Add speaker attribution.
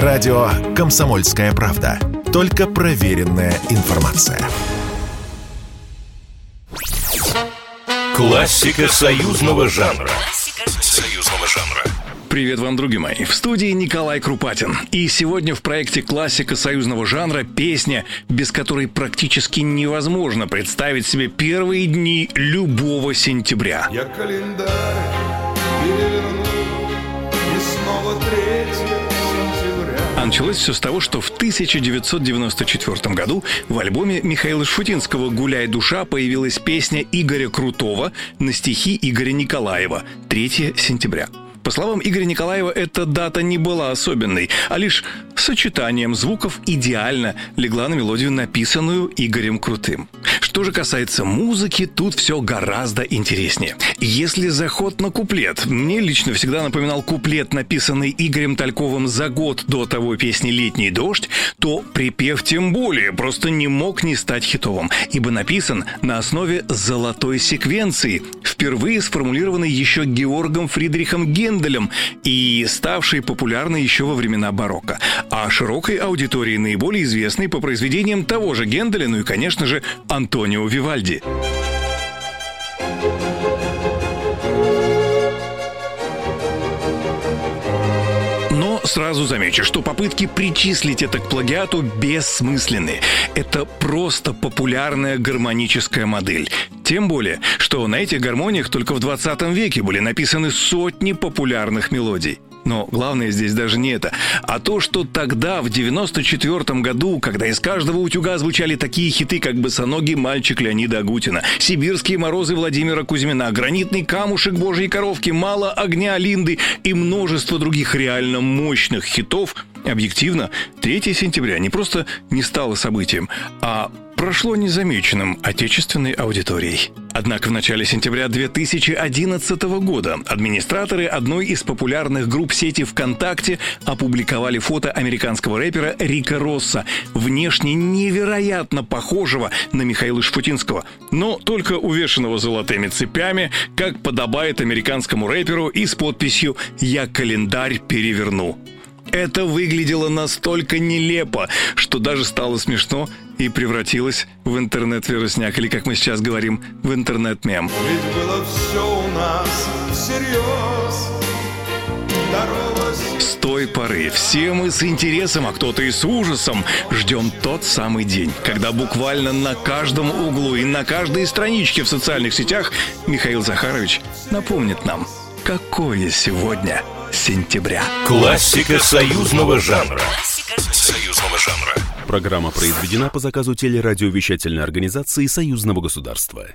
Speaker 1: Радио «Комсомольская правда». Только проверенная информация.
Speaker 2: Классика союзного жанра. Союзного жанра.
Speaker 3: Привет вам, друзья мои. В студии Николай Крупатин. И сегодня в проекте «Классика союзного жанра» песня, без которой практически невозможно представить себе первые дни любого сентября.
Speaker 4: Я календарь переверну, и снова третье сентября.
Speaker 3: А началось все с того, что в 1994 году в альбоме Михаила Шфутинского «Гуляй, душа» появилась песня Игоря Крутого на стихи Игоря Николаева «3 сентября». По словам Игоря Николаева, эта дата не была особенной, а лишь сочетанием звуков идеально легла на мелодию, написанную Игорем Крутым. Что же касается музыки, тут все гораздо интереснее. Если заход на куплет, мне лично всегда напоминал куплет, написанный Игорем Тальковым за год до того песни «Летний дождь», то припев тем более просто не мог не стать хитовым, ибо написан на основе золотой секвенции, впервые сформулированной еще Георгом Фридрихом Генделем и ставшей популярной еще во времена барокко. А широкой аудитории наиболее известной по произведениям того же Генделя, ну и, конечно же, Антонио Вивальди. Сразу замечу, что попытки причислить это к плагиату бессмысленны. Это просто популярная гармоническая модель. Тем более, что на этих гармониях только в 20 веке были написаны сотни популярных мелодий. Но главное здесь даже не это, а то, что тогда, в 94 году, когда из каждого утюга звучали такие хиты, как «Босоногий мальчик» Леонида Агутина, «Сибирские морозы» Владимира Кузьмина, «Гранитный камушек Божьей коровки», «Мало огня» Линды и множество других реально мощных хитов, объективно, 3 сентября не просто не стало событием, а прошло незамеченным отечественной аудиторией. Однако в начале сентября 2011 года администраторы одной из популярных групп сети ВКонтакте опубликовали фото американского рэпера Рика Росса, внешне невероятно похожего на Михаила Шпутинского, но только увешанного золотыми цепями, как подобает американскому рэперу и с подписью «Я календарь переверну». Это выглядело настолько нелепо, что даже стало смешно и превратилось в интернет-вирусняк, или, как мы сейчас говорим, в интернет-мем.
Speaker 4: Ведь было все у нас всерьез.
Speaker 3: С той поры все мы с интересом, а кто-то и с ужасом ждем тот самый день, когда буквально на каждом углу и на каждой страничке в социальных сетях Михаил Захарович напомнит нам, какое сегодня сентября.
Speaker 2: Классика союзного жанра. Союзного жанра.
Speaker 5: Программа произведена по заказу телерадиовещательной организации Союзного государства.